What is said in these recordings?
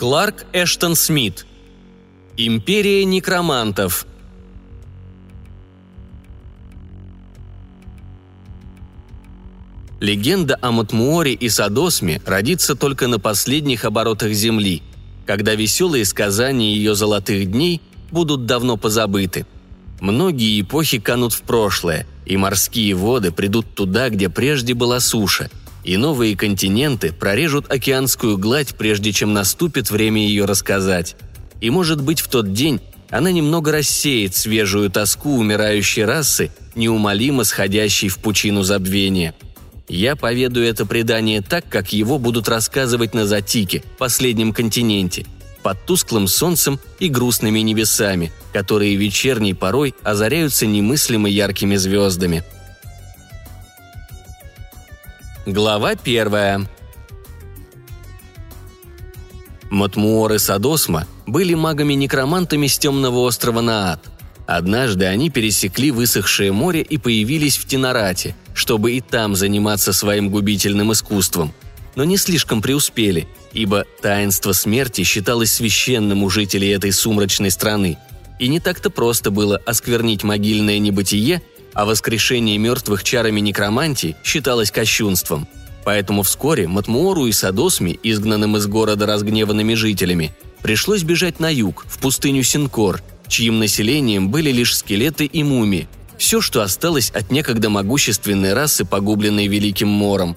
Кларк Эштон Смит. Империя некромантов. Легенда о Матмуоре и Садосме родится только на последних оборотах Земли, когда веселые сказания ее золотых дней будут давно позабыты. Многие эпохи канут в прошлое, и морские воды придут туда, где прежде была суша, и новые континенты прорежут океанскую гладь, прежде чем наступит время ее рассказать. И, может быть, в тот день она немного рассеет свежую тоску умирающей расы, неумолимо сходящей в пучину забвения – я поведаю это предание так, как его будут рассказывать на Затике, последнем континенте, под тусклым солнцем и грустными небесами, которые вечерней порой озаряются немыслимо яркими звездами. Глава первая. Матмуор и Садосма были магами-некромантами с темного острова Наат – Однажды они пересекли высохшее море и появились в Тенорате, чтобы и там заниматься своим губительным искусством. Но не слишком преуспели, ибо таинство смерти считалось священным у жителей этой сумрачной страны. И не так-то просто было осквернить могильное небытие, а воскрешение мертвых чарами некромантии считалось кощунством. Поэтому вскоре Матмуору и Садосми, изгнанным из города разгневанными жителями, пришлось бежать на юг, в пустыню Синкор, чьим населением были лишь скелеты и мумии, все, что осталось от некогда могущественной расы, погубленной Великим Мором.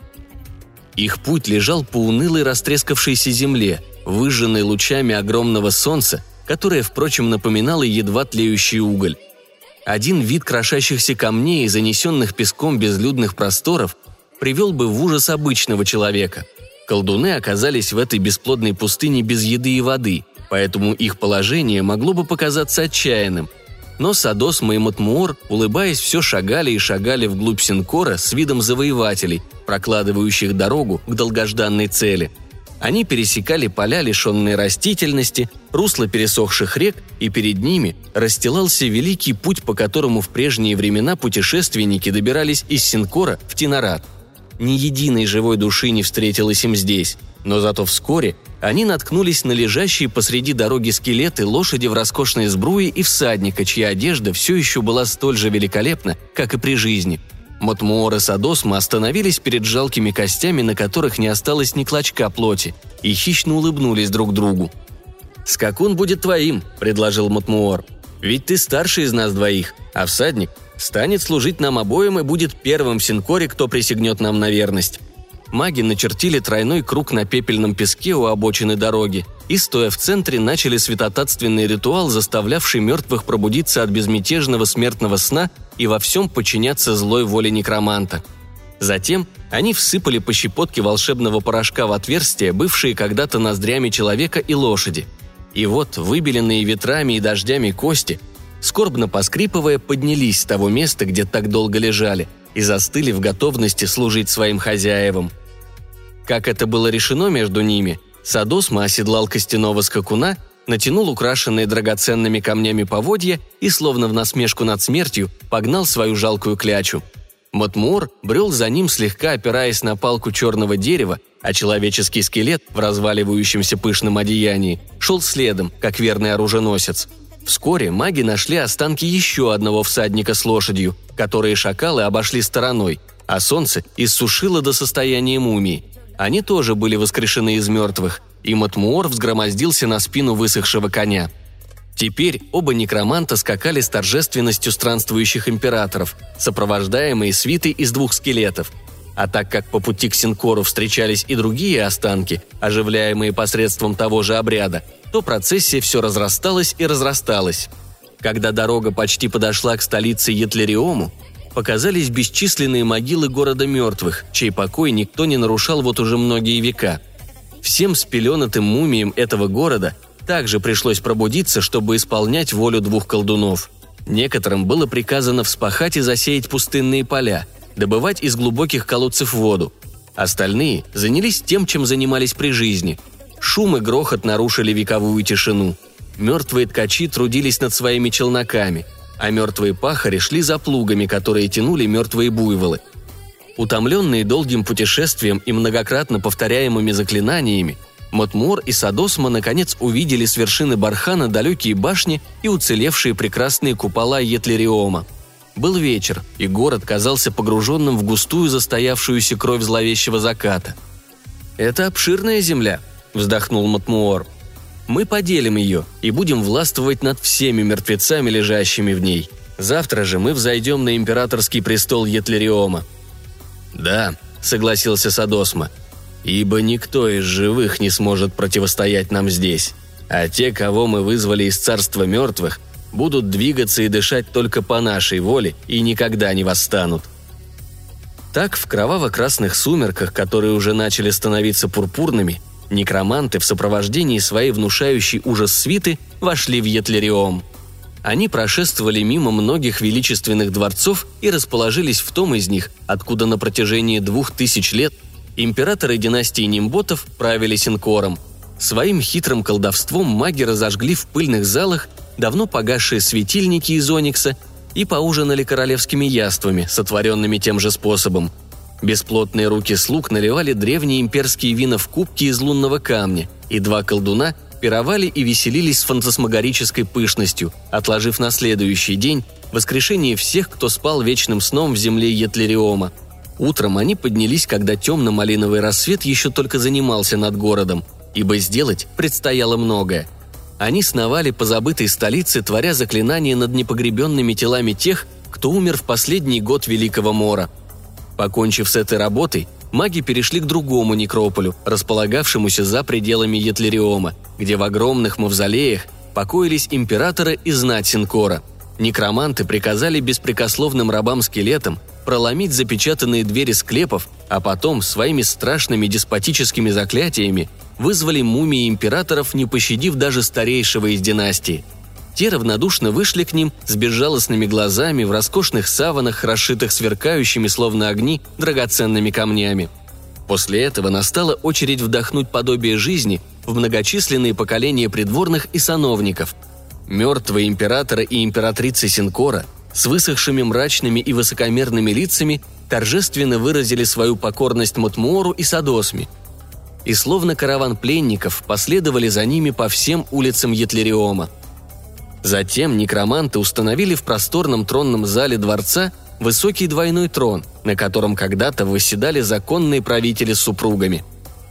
Их путь лежал по унылой растрескавшейся земле, выжженной лучами огромного солнца, которое, впрочем, напоминало едва тлеющий уголь. Один вид крошащихся камней и занесенных песком безлюдных просторов привел бы в ужас обычного человека. Колдуны оказались в этой бесплодной пустыне без еды и воды – поэтому их положение могло бы показаться отчаянным. Но Садосма и Матмуор, улыбаясь, все шагали и шагали вглубь Синкора с видом завоевателей, прокладывающих дорогу к долгожданной цели. Они пересекали поля, лишенные растительности, русло пересохших рек, и перед ними расстилался великий путь, по которому в прежние времена путешественники добирались из Синкора в Тинорат. Ни единой живой души не встретилось им здесь, но зато вскоре они наткнулись на лежащие посреди дороги скелеты лошади в роскошной сбруе и всадника, чья одежда все еще была столь же великолепна, как и при жизни. Мотмуор и Садосма остановились перед жалкими костями, на которых не осталось ни клочка плоти, и хищно улыбнулись друг другу. «Скакун будет твоим», — предложил Мотмуор. «Ведь ты старший из нас двоих, а всадник станет служить нам обоим и будет первым в Синкоре, кто присягнет нам на верность маги начертили тройной круг на пепельном песке у обочины дороги и, стоя в центре, начали святотатственный ритуал, заставлявший мертвых пробудиться от безмятежного смертного сна и во всем подчиняться злой воле некроманта. Затем они всыпали по щепотке волшебного порошка в отверстия, бывшие когда-то ноздрями человека и лошади. И вот, выбеленные ветрами и дождями кости, скорбно поскрипывая, поднялись с того места, где так долго лежали, и застыли в готовности служить своим хозяевам – как это было решено между ними, Садосма оседлал костяного скакуна, натянул украшенные драгоценными камнями поводья и, словно в насмешку над смертью, погнал свою жалкую клячу. Матмуор брел за ним, слегка опираясь на палку черного дерева, а человеческий скелет в разваливающемся пышном одеянии шел следом, как верный оруженосец. Вскоре маги нашли останки еще одного всадника с лошадью, которые шакалы обошли стороной, а солнце иссушило до состояния мумии – они тоже были воскрешены из мертвых, и Матмуор взгромоздился на спину высохшего коня. Теперь оба некроманта скакали с торжественностью странствующих императоров, сопровождаемые свитой из двух скелетов. А так как по пути к Синкору встречались и другие останки, оживляемые посредством того же обряда, то процессия все разрасталась и разрасталась. Когда дорога почти подошла к столице Етлериому, показались бесчисленные могилы города мертвых, чей покой никто не нарушал вот уже многие века. Всем спеленатым мумиям этого города также пришлось пробудиться, чтобы исполнять волю двух колдунов. Некоторым было приказано вспахать и засеять пустынные поля, добывать из глубоких колодцев воду. Остальные занялись тем, чем занимались при жизни. Шум и грохот нарушили вековую тишину. Мертвые ткачи трудились над своими челноками – а мертвые пахари шли за плугами, которые тянули мертвые буйволы. Утомленные долгим путешествием и многократно повторяемыми заклинаниями, Матмуор и Садосма наконец увидели с вершины бархана далекие башни и уцелевшие прекрасные купола Етлериома. Был вечер, и город казался погруженным в густую застоявшуюся кровь зловещего заката. «Это обширная земля», — вздохнул Матмуор. «Мы поделим ее и будем властвовать над всеми мертвецами, лежащими в ней. Завтра же мы взойдем на императорский престол Етлериома». «Да», — согласился Садосма, — ибо никто из живых не сможет противостоять нам здесь, а те, кого мы вызвали из царства мертвых, будут двигаться и дышать только по нашей воле и никогда не восстанут. Так, в кроваво-красных сумерках, которые уже начали становиться пурпурными, некроманты в сопровождении своей внушающей ужас свиты вошли в Етлериом. Они прошествовали мимо многих величественных дворцов и расположились в том из них, откуда на протяжении двух тысяч лет Императоры династии Нимботов правили Синкором. Своим хитрым колдовством маги разожгли в пыльных залах давно погасшие светильники из оникса и поужинали королевскими яствами, сотворенными тем же способом. Бесплотные руки слуг наливали древние имперские вина в кубки из лунного камня, и два колдуна пировали и веселились с фантасмагорической пышностью, отложив на следующий день воскрешение всех, кто спал вечным сном в земле Етлериома – Утром они поднялись, когда темно-малиновый рассвет еще только занимался над городом, ибо сделать предстояло многое. Они сновали по забытой столице, творя заклинания над непогребенными телами тех, кто умер в последний год Великого Мора. Покончив с этой работой, маги перешли к другому некрополю, располагавшемуся за пределами Етлериома, где в огромных мавзолеях покоились императоры и знать Синкора. Некроманты приказали беспрекословным рабам-скелетам проломить запечатанные двери склепов, а потом своими страшными деспотическими заклятиями вызвали мумии императоров, не пощадив даже старейшего из династии. Те равнодушно вышли к ним с безжалостными глазами в роскошных саванах, расшитых сверкающими, словно огни, драгоценными камнями. После этого настала очередь вдохнуть подобие жизни в многочисленные поколения придворных и сановников. Мертвые императоры и императрицы Синкора – с высохшими мрачными и высокомерными лицами торжественно выразили свою покорность Матмуору и Садосми. И словно караван пленников последовали за ними по всем улицам Етлериома. Затем некроманты установили в просторном тронном зале дворца высокий двойной трон, на котором когда-то восседали законные правители с супругами.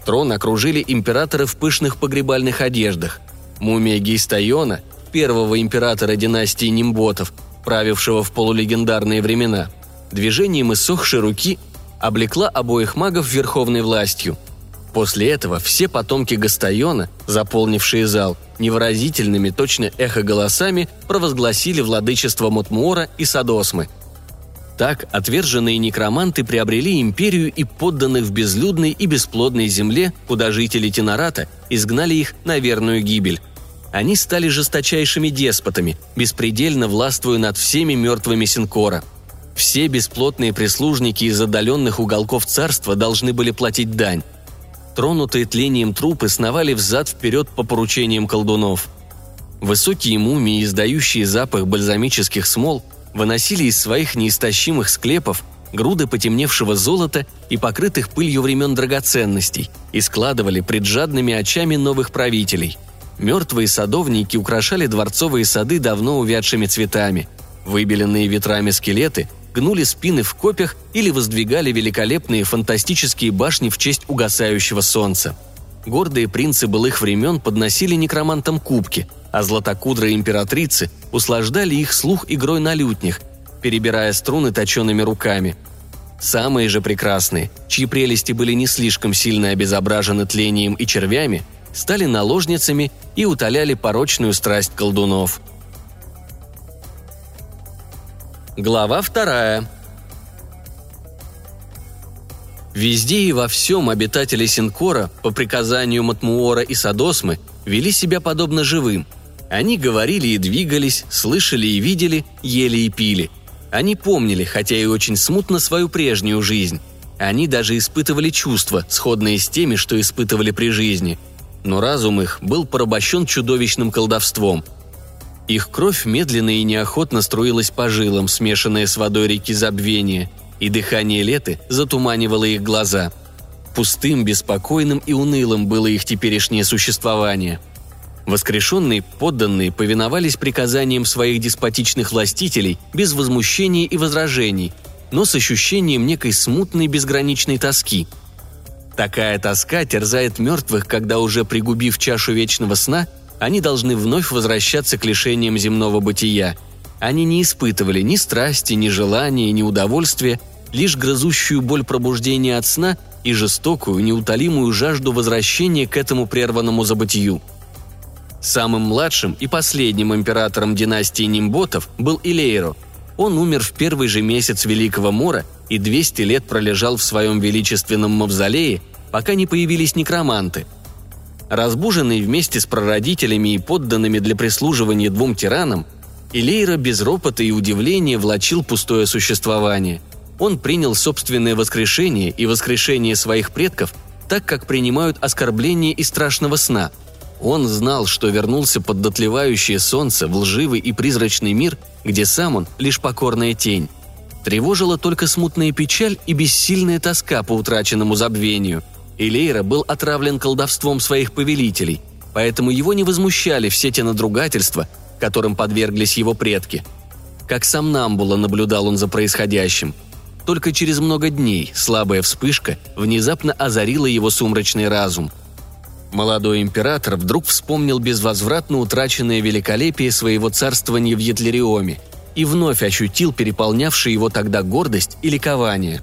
Трон окружили императоры в пышных погребальных одеждах. Мумия Гейстайона, первого императора династии Нимботов, правившего в полулегендарные времена, движением иссохшей руки облекла обоих магов верховной властью. После этого все потомки Гастайона, заполнившие зал, невыразительными точно эхо-голосами провозгласили владычество Мутмуора и Садосмы. Так отверженные некроманты приобрели империю и подданных в безлюдной и бесплодной земле, куда жители Тенората изгнали их на верную гибель. Они стали жесточайшими деспотами, беспредельно властвуя над всеми мертвыми Синкора. Все бесплотные прислужники из отдаленных уголков царства должны были платить дань. Тронутые тлением трупы сновали взад-вперед по поручениям колдунов. Высокие мумии, издающие запах бальзамических смол, выносили из своих неистощимых склепов груды потемневшего золота и покрытых пылью времен драгоценностей и складывали пред жадными очами новых правителей – Мертвые садовники украшали дворцовые сады давно увядшими цветами. Выбеленные ветрами скелеты гнули спины в копьях или воздвигали великолепные фантастические башни в честь угасающего солнца. Гордые принцы былых времен подносили некромантам кубки, а златокудрые императрицы услаждали их слух игрой на лютнях, перебирая струны точеными руками. Самые же прекрасные, чьи прелести были не слишком сильно обезображены тлением и червями, стали наложницами и утоляли порочную страсть колдунов. Глава вторая. Везде и во всем обитатели Синкора, по приказанию Матмуора и Садосмы, вели себя подобно живым. Они говорили и двигались, слышали и видели, ели и пили. Они помнили, хотя и очень смутно, свою прежнюю жизнь. Они даже испытывали чувства, сходные с теми, что испытывали при жизни – но разум их был порабощен чудовищным колдовством. Их кровь медленно и неохотно струилась по жилам, смешанная с водой реки забвения, и дыхание леты затуманивало их глаза. пустым, беспокойным и унылым было их теперешнее существование. Воскрешенные подданные повиновались приказаниям своих деспотичных властителей без возмущения и возражений, но с ощущением некой смутной безграничной тоски. Такая тоска терзает мертвых, когда уже пригубив чашу вечного сна, они должны вновь возвращаться к лишениям земного бытия. Они не испытывали ни страсти, ни желания, ни удовольствия, лишь грызущую боль пробуждения от сна и жестокую, неутолимую жажду возвращения к этому прерванному забытию. Самым младшим и последним императором династии Нимботов был Илейро – он умер в первый же месяц Великого Мора и 200 лет пролежал в своем величественном мавзолее, пока не появились некроманты. Разбуженный вместе с прародителями и подданными для прислуживания двум тиранам, Илейра без ропота и удивления влачил пустое существование. Он принял собственное воскрешение и воскрешение своих предков так, как принимают оскорбление и страшного сна – он знал, что вернулся под дотлевающее солнце в лживый и призрачный мир, где сам он лишь покорная тень. Тревожила только смутная печаль и бессильная тоска по утраченному забвению. Илейра был отравлен колдовством своих повелителей, поэтому его не возмущали все те надругательства, которым подверглись его предки. Как сам Намбула наблюдал он за происходящим. Только через много дней слабая вспышка внезапно озарила его сумрачный разум – Молодой император вдруг вспомнил безвозвратно утраченное великолепие своего царствования в Етлериоме и вновь ощутил переполнявшие его тогда гордость и ликование.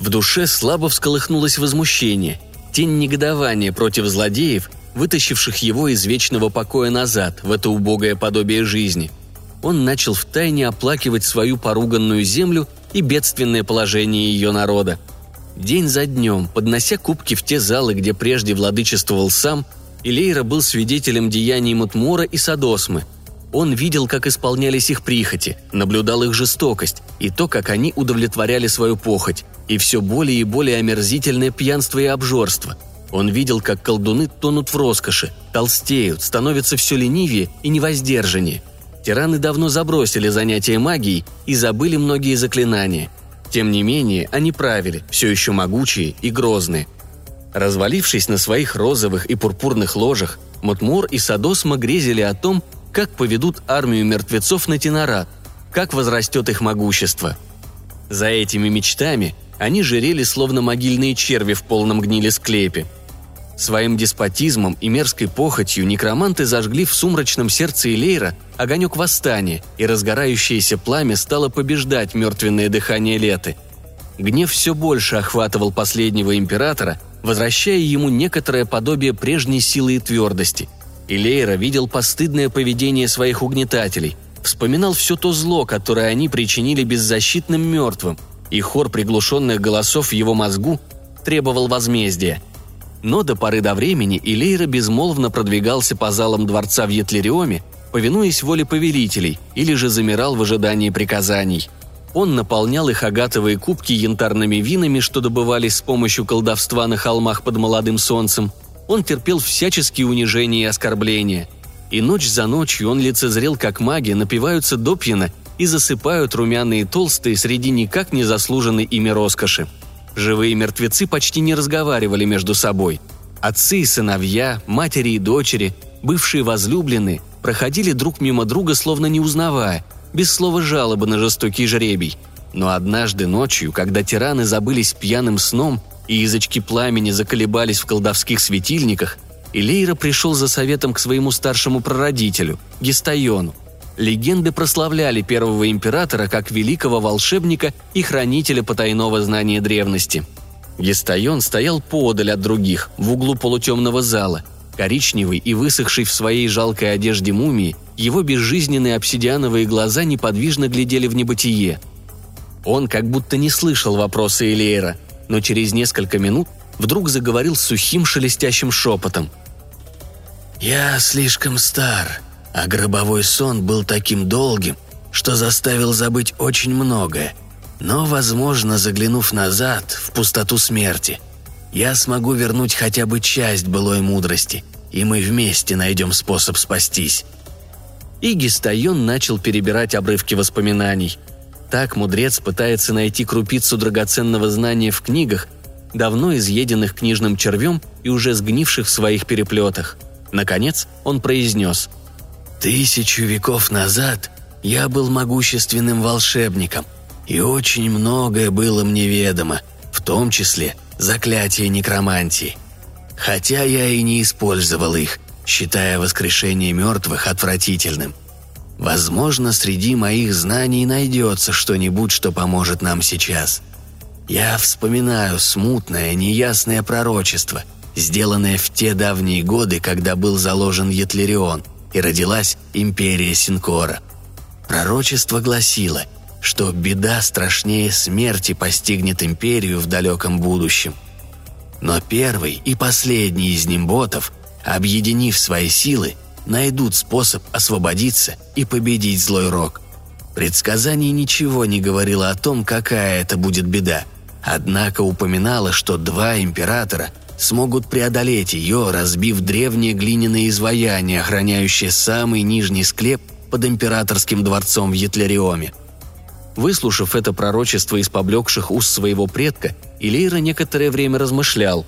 В душе слабо всколыхнулось возмущение, тень негодования против злодеев, вытащивших его из вечного покоя назад, в это убогое подобие жизни. Он начал втайне оплакивать свою поруганную землю и бедственное положение ее народа – День за днем, поднося кубки в те залы, где прежде владычествовал сам, Илейра был свидетелем деяний Мутмора и Садосмы. Он видел, как исполнялись их прихоти, наблюдал их жестокость и то, как они удовлетворяли свою похоть, и все более и более омерзительное пьянство и обжорство. Он видел, как колдуны тонут в роскоши, толстеют, становятся все ленивее и невоздержаннее. Тираны давно забросили занятия магией и забыли многие заклинания – тем не менее, они правили, все еще могучие и грозные. Развалившись на своих розовых и пурпурных ложах, Мутмор и Садосма грезили о том, как поведут армию мертвецов на Тенорат, как возрастет их могущество. За этими мечтами они жирели словно могильные черви в полном гниле склепе – Своим деспотизмом и мерзкой похотью некроманты зажгли в сумрачном сердце Илейра огонек восстания, и разгорающееся пламя стало побеждать мертвенное дыхание Леты. Гнев все больше охватывал последнего императора, возвращая ему некоторое подобие прежней силы и твердости. Илейра видел постыдное поведение своих угнетателей, вспоминал все то зло, которое они причинили беззащитным мертвым, и хор приглушенных голосов в его мозгу требовал возмездия – но до поры до времени Илейра безмолвно продвигался по залам дворца в Етлериоме, повинуясь воле повелителей, или же замирал в ожидании приказаний. Он наполнял их агатовые кубки янтарными винами, что добывались с помощью колдовства на холмах под молодым солнцем. Он терпел всяческие унижения и оскорбления. И ночь за ночью он лицезрел, как маги напиваются допьяно и засыпают румяные толстые среди никак не заслуженной ими роскоши – Живые мертвецы почти не разговаривали между собой. Отцы и сыновья, матери и дочери, бывшие возлюбленные, проходили друг мимо друга, словно не узнавая, без слова жалобы на жестокий жребий. Но однажды ночью, когда тираны забылись пьяным сном и язычки пламени заколебались в колдовских светильниках, Илейра пришел за советом к своему старшему прародителю, Гестайону. Легенды прославляли первого императора как великого волшебника и хранителя потайного знания древности. Гестайон стоял поодаль от других, в углу полутемного зала. Коричневый и высохший в своей жалкой одежде мумии, его безжизненные обсидиановые глаза неподвижно глядели в небытие. Он как будто не слышал вопроса Элиера, но через несколько минут вдруг заговорил сухим шелестящим шепотом. «Я слишком стар», а гробовой сон был таким долгим, что заставил забыть очень многое. Но, возможно, заглянув назад, в пустоту смерти, я смогу вернуть хотя бы часть былой мудрости, и мы вместе найдем способ спастись. И Гистайон начал перебирать обрывки воспоминаний. Так мудрец пытается найти крупицу драгоценного знания в книгах, давно изъеденных книжным червем и уже сгнивших в своих переплетах. Наконец он произнес «Тысячу веков назад я был могущественным волшебником, и очень многое было мне ведомо, в том числе заклятие некромантии. Хотя я и не использовал их, считая воскрешение мертвых отвратительным. Возможно, среди моих знаний найдется что-нибудь, что поможет нам сейчас. Я вспоминаю смутное, неясное пророчество, сделанное в те давние годы, когда был заложен Етлерион и родилась империя Синкора. Пророчество гласило, что беда страшнее смерти постигнет империю в далеком будущем. Но первый и последний из нимботов, объединив свои силы, найдут способ освободиться и победить злой рок. Предсказание ничего не говорило о том, какая это будет беда, однако упоминало, что два императора смогут преодолеть ее, разбив древнее глиняное изваяние, охраняющее самый нижний склеп под императорским дворцом в Етлериоме. Выслушав это пророчество из поблекших уст своего предка, Илейра некоторое время размышлял.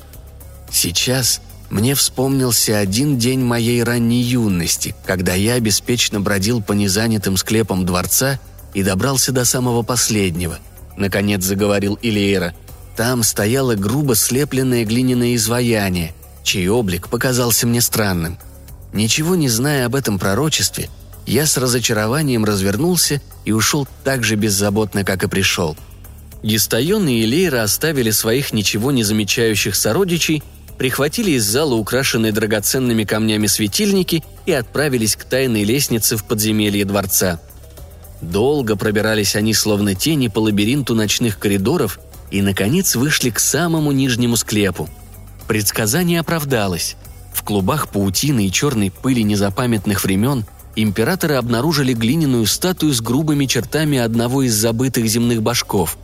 «Сейчас мне вспомнился один день моей ранней юности, когда я беспечно бродил по незанятым склепам дворца и добрался до самого последнего. Наконец заговорил Илиера. Там стояло грубо слепленное глиняное изваяние, чей облик показался мне странным. Ничего не зная об этом пророчестве, я с разочарованием развернулся и ушел так же беззаботно, как и пришел. Гистайон и Илейра оставили своих ничего не замечающих сородичей прихватили из зала украшенные драгоценными камнями светильники и отправились к тайной лестнице в подземелье дворца. Долго пробирались они словно тени по лабиринту ночных коридоров и, наконец, вышли к самому нижнему склепу. Предсказание оправдалось. В клубах паутины и черной пыли незапамятных времен императоры обнаружили глиняную статую с грубыми чертами одного из забытых земных башков.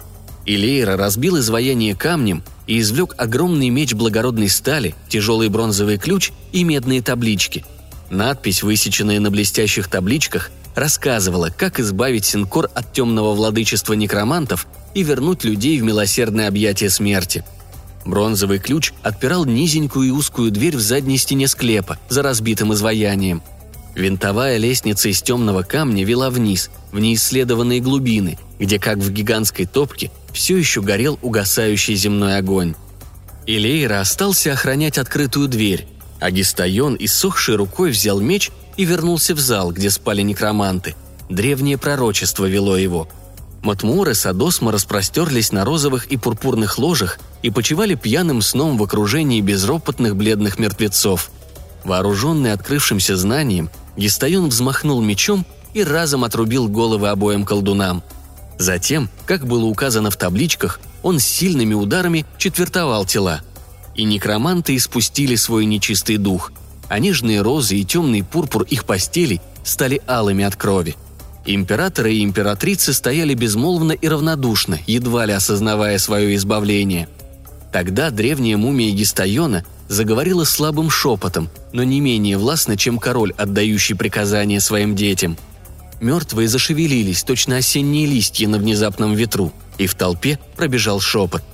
Илейра разбил изваяние камнем и извлек огромный меч благородной стали, тяжелый бронзовый ключ и медные таблички. Надпись, высеченная на блестящих табличках, рассказывала, как избавить Синкор от темного владычества некромантов и вернуть людей в милосердное объятие смерти. Бронзовый ключ отпирал низенькую и узкую дверь в задней стене склепа за разбитым изваянием. Винтовая лестница из темного камня вела вниз, в неисследованные глубины, где, как в гигантской топке, все еще горел угасающий земной огонь. Илейра остался охранять открытую дверь, а Гистайон, иссохшей рукой, взял меч и вернулся в зал, где спали некроманты. Древнее пророчество вело его. Матмур и Садосма распростерлись на розовых и пурпурных ложах и почивали пьяным сном в окружении безропотных бледных мертвецов. Вооруженный открывшимся знанием, Гистайон взмахнул мечом и разом отрубил головы обоим колдунам – Затем, как было указано в табличках, он с сильными ударами четвертовал тела. И некроманты испустили свой нечистый дух, а нежные розы и темный пурпур их постелей стали алыми от крови. Императоры и императрицы стояли безмолвно и равнодушно, едва ли осознавая свое избавление. Тогда древняя мумия Гистайона заговорила слабым шепотом, но не менее властно, чем король, отдающий приказания своим детям – Мертвые зашевелились, точно осенние листья на внезапном ветру, и в толпе пробежал шепот.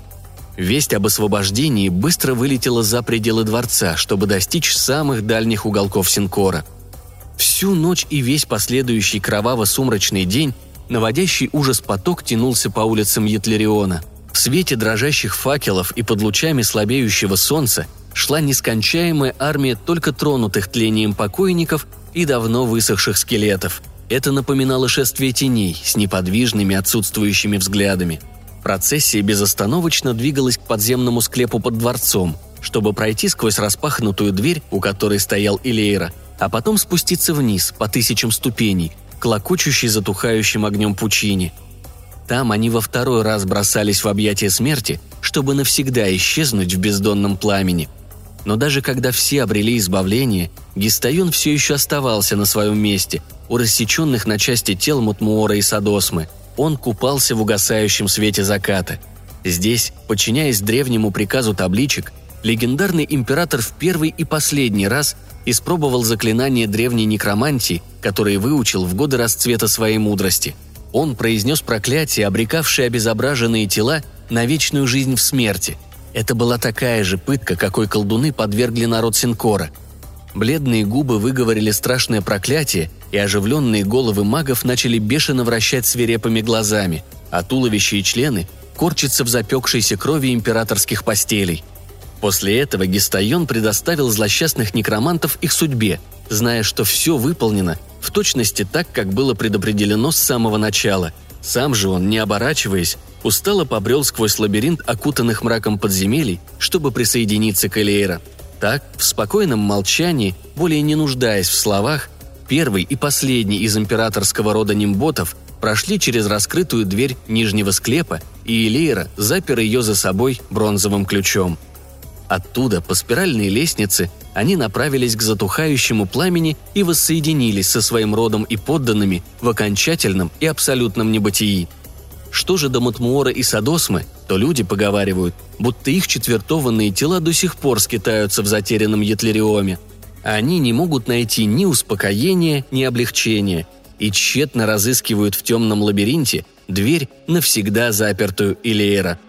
Весть об освобождении быстро вылетела за пределы дворца, чтобы достичь самых дальних уголков Синкора. Всю ночь и весь последующий кроваво-сумрачный день наводящий ужас поток тянулся по улицам Етлериона. В свете дрожащих факелов и под лучами слабеющего солнца шла нескончаемая армия только тронутых тлением покойников и давно высохших скелетов – это напоминало шествие теней с неподвижными отсутствующими взглядами. Процессия безостановочно двигалась к подземному склепу под дворцом, чтобы пройти сквозь распахнутую дверь, у которой стоял Илейра, а потом спуститься вниз по тысячам ступеней, к локочущей затухающим огнем пучине. Там они во второй раз бросались в объятия смерти, чтобы навсегда исчезнуть в бездонном пламени. Но даже когда все обрели избавление, Гистайон все еще оставался на своем месте – у рассеченных на части тел Мутмуора и Садосмы. Он купался в угасающем свете заката. Здесь, подчиняясь древнему приказу табличек, легендарный император в первый и последний раз испробовал заклинание древней некромантии, которые выучил в годы расцвета своей мудрости. Он произнес проклятие, обрекавшее обезображенные тела на вечную жизнь в смерти. Это была такая же пытка, какой колдуны подвергли народ Синкора. Бледные губы выговорили страшное проклятие, и оживленные головы магов начали бешено вращать свирепыми глазами, а туловища и члены корчатся в запекшейся крови императорских постелей. После этого Гистайон предоставил злосчастных некромантов их судьбе, зная, что все выполнено в точности так, как было предопределено с самого начала. Сам же он, не оборачиваясь, устало побрел сквозь лабиринт окутанных мраком подземелий, чтобы присоединиться к Элейра. Так, в спокойном молчании, более не нуждаясь в словах, первый и последний из императорского рода нимботов прошли через раскрытую дверь нижнего склепа, и Элейра запер ее за собой бронзовым ключом. Оттуда, по спиральной лестнице, они направились к затухающему пламени и воссоединились со своим родом и подданными в окончательном и абсолютном небытии. Что же до Матмуора и Садосмы, то люди поговаривают, будто их четвертованные тела до сих пор скитаются в затерянном Ятлериоме. Они не могут найти ни успокоения, ни облегчения и тщетно разыскивают в темном лабиринте дверь, навсегда запертую Илеера –